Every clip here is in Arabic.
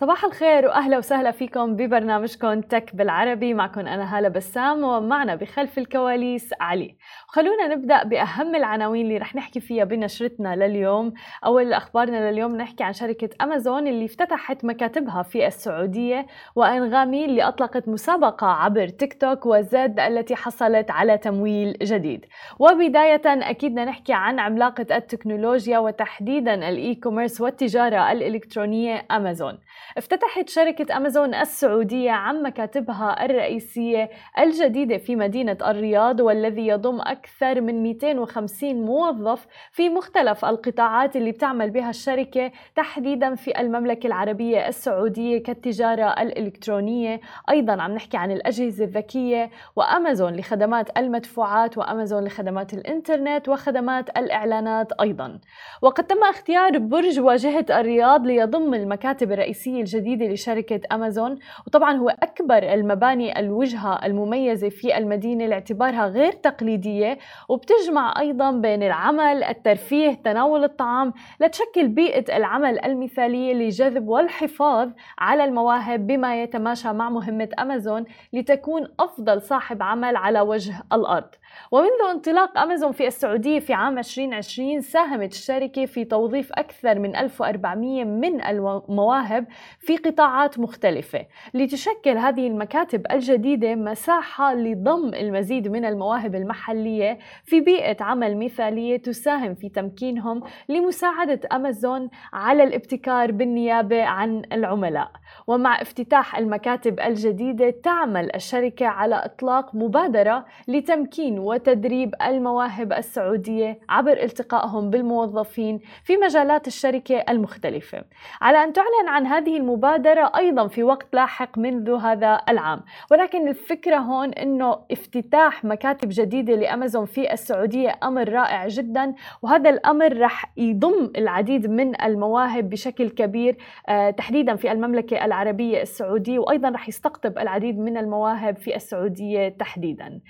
صباح الخير وأهلا وسهلا فيكم ببرنامجكم تك بالعربي. معكم أنا هالة بسام ومعنا بخلف الكواليس علي. خلونا نبدأ بأهم العناوين اللي رح نحكي فيها بنشرتنا لليوم. أول أخبارنا لليوم نحكي عن شركة أمازون اللي افتتحت مكاتبها في السعودية وأنغامي اللي أطلقت مسابقة عبر تيك توك وزد التي حصلت على تمويل جديد. وبداية أكيد نحكي عن عملاقة التكنولوجيا وتحديدا ال e-commerce والتجارة الإلكترونية أمازون. افتتحت شركة أمازون السعودية عن مكاتبها الرئيسية الجديدة في مدينة الرياض والذي يضم أكثر من 250 موظف في مختلف القطاعات اللي بتعمل بها الشركة تحديدا في المملكة العربية السعودية كالتجارة الإلكترونية. أيضا عم نحكي عن الأجهزة الذكية وأمازون لخدمات المدفوعات وأمازون لخدمات الإنترنت وخدمات الإعلانات أيضا. وقد تم اختيار برج واجهة الرياض ليضم المكاتب الرئيسية الجديدة لشركة أمازون. وطبعا هو أكبر المباني الوجهة المميزة في المدينة لاعتبارها غير تقليدية. وبتجمع أيضا بين العمل الترفيه تناول الطعام لتشكل بيئة العمل المثالية لجذب والحفاظ على المواهب بما يتماشى مع مهمة أمازون لتكون أفضل صاحب عمل على وجه الأرض. ومنذ انطلاق أمازون في السعودية في عام 2020 ساهمت الشركة في توظيف أكثر من 1400 من المواهب في قطاعات مختلفة. لتشكل هذه المكاتب الجديدة مساحة لضم المزيد من المواهب المحلية في بيئة عمل مثالية تساهم في تمكينهم لمساعدة أمازون على الابتكار بالنيابة عن العملاء. ومع افتتاح المكاتب الجديدة تعمل الشركة على إطلاق مبادرة لتمكين وتدريب المواهب السعودية عبر التقائهم بالموظفين في مجالات الشركة المختلفة. على أن تعلن عن هذه المبادرة أيضا في وقت لاحق منذ هذا العام ولكن الفكرة هون أنه افتتاح مكاتب جديدة لأمازون في السعودية أمر رائع جدا وهذا الأمر رح يضم العديد من المواهب بشكل كبير آه، تحديدا في المملكة العربية السعودية وأيضا رح يستقطب العديد من المواهب في السعودية تحديدا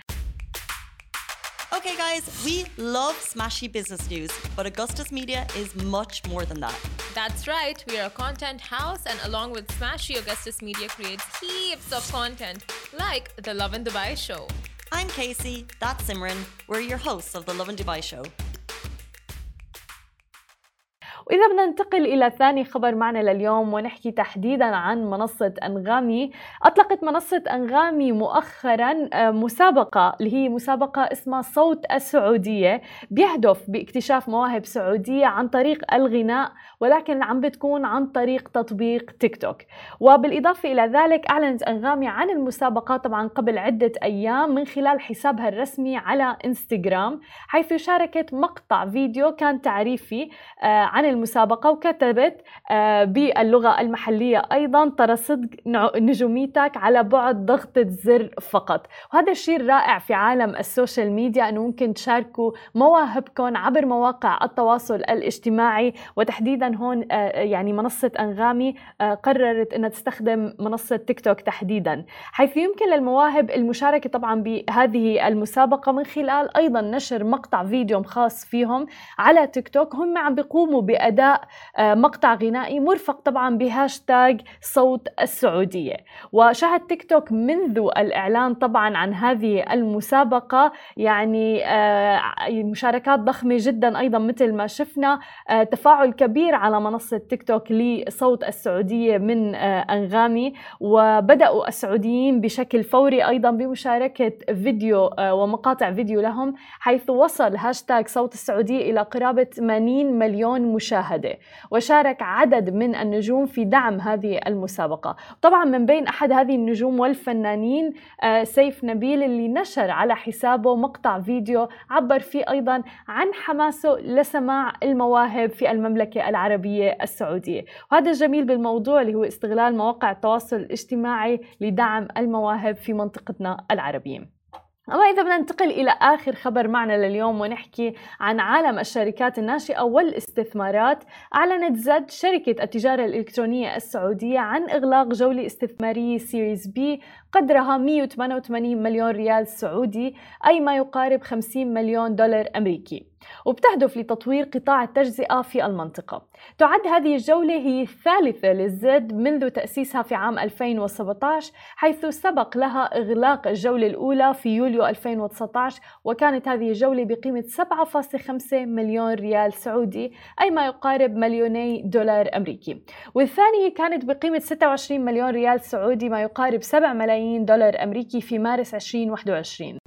Okay, guys, we love smashy business news, but Augustus Media is much more than that. That's right, we are a content house, and along with Smashy, Augustus Media creates heaps of content, like the Love in Dubai show. I'm Casey, that's Simran. We're your hosts of the Love in Dubai show. وإذا بدنا ننتقل إلى ثاني خبر معنا لليوم ونحكي تحديدا عن منصة أنغامي. أطلقت منصة أنغامي مؤخرا آه، مسابقة اللي هي مسابقة اسمها صوت السعودية. بيهدف باكتشاف مواهب سعودية عن طريق الغناء ولكن عم بتكون عن طريق تطبيق تيك توك. وبالإضافة إلى ذلك أعلنت أنغامي عن المسابقة طبعا قبل عدة أيام من خلال حسابها الرسمي على إنستغرام حيث شاركت مقطع فيديو كان تعريفي آه، عن المسابقة وكتبت آه، باللغة المحلية أيضا ترى صدق نجوميتك على بعد ضغطة زر فقط. وهذا الشيء رائع في عالم ال social media أنه ممكن تشاركوا مواهبكم عبر مواقع التواصل الاجتماعي. وتحديدا هون آه، يعني منصة أنغامي آه، قررت أنها تستخدم منصة تيك توك تحديدا. حيث يمكن للمواهب المشاركة طبعا بهذه المسابقة من خلال أيضا نشر مقطع فيديو خاص فيهم على تيك توك. هم عم بيقوموا بأداء أداء آه، مقطع غنائي مرفق طبعا بهاشتاج صوت السعودية. وشهد تيك توك منذ الإعلان طبعا عن هذه المسابقة يعني آه، مشاركات ضخمة جدا أيضا مثل ما شفنا آه، تفاعل كبير على منصة تيك توك لصوت السعودية من أنغامي. وبدأوا السعوديين بشكل فوري أيضا بمشاركة فيديو ومقاطع فيديو لهم حيث وصل هاشتاج صوت السعودية إلى قرابة 80 مليون مشاهد. المشاهدة وشارك عدد من النجوم في دعم هذه المسابقة. طبعا من بين أحد هذه النجوم والفنانين آه، سيف نبيل اللي نشر على حسابه مقطع فيديو عبر فيه أيضا عن حماسه لسماع المواهب في المملكة العربية السعودية. وهذا الجميل بالموضوع اللي هو استغلال مواقع التواصل الاجتماعي لدعم المواهب في منطقتنا العربية. أما إذا بدنا ننتقل إلى آخر خبر معنا لليوم ونحكي عن عالم الشركات الناشئة والاستثمارات أعلنت زد شركة التجارة الإلكترونية السعودية عن إغلاق جولة استثمارية Series B قدرها 188 مليون ريال سعودي أي ما يقارب 50 مليون دولار أمريكي. وبتهدف لتطوير قطاع التجزئة في المنطقة. تعد هذه الجولة هي الثالثة للزد منذ تأسيسها في عام 2017 حيث سبق لها إغلاق الجولة الأولى في يوليو 2019 وكانت هذه الجولة بقيمة 7.5 مليون ريال سعودي أي ما يقارب مليوني دولار أمريكي. والثانية كانت بقيمة 26 مليون ريال سعودي ما يقارب 7 ملايين دولار أمريكي في مارس 2021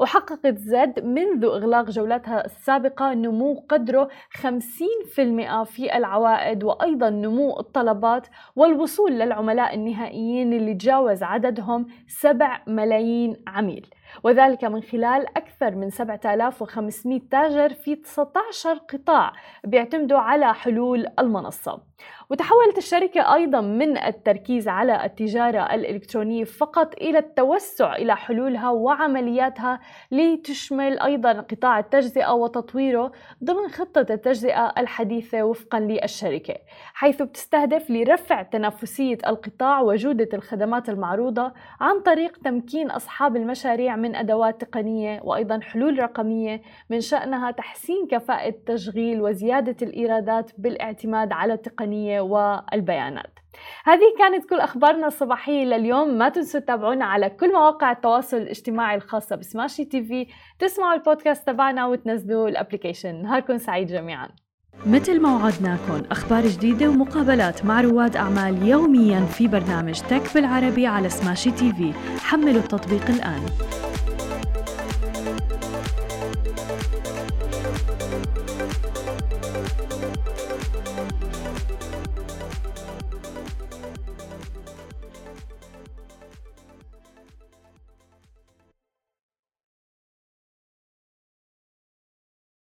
وحققت زد منذ إغلاق جولتها السابقة نمو قدره 50% في العوائد وأيضا نمو الطلبات والوصول للعملاء النهائيين اللي تجاوز عددهم 7 ملايين عميل. وذلك من خلال أكثر من 7500 تاجر في 19 قطاع بيعتمدوا على حلول المنصة. وتحولت الشركة أيضا من التركيز على التجارة الإلكترونية فقط إلى التوسع إلى حلولها وعملياتها لتشمل أيضا قطاع التجزئة وتطويره ضمن خطة التجزئة الحديثة وفقا للشركة حيث بتستهدف لرفع تنافسية القطاع وجودة الخدمات المعروضة عن طريق تمكين أصحاب المشاريع من أدوات تقنية وأيضا حلول رقمية من شأنها تحسين كفاءة التشغيل وزيادة الإيرادات بالاعتماد على التقنية والبيانات. هذه كانت كل أخبارنا الصباحية لليوم. ما تنسوا تتابعونا على كل مواقع التواصل الاجتماعي الخاصة بسماشي تي في. تسمعوا البودكاست تبعنا وتنزلوا ال application. نهاركم سعيد جميعاً. مثل ما وعدناكم أخبار جديدة ومقابلات مع رواد أعمال يوميا في برنامج تك بالعربي على سماشي تي في. حملوا التطبيق الآن.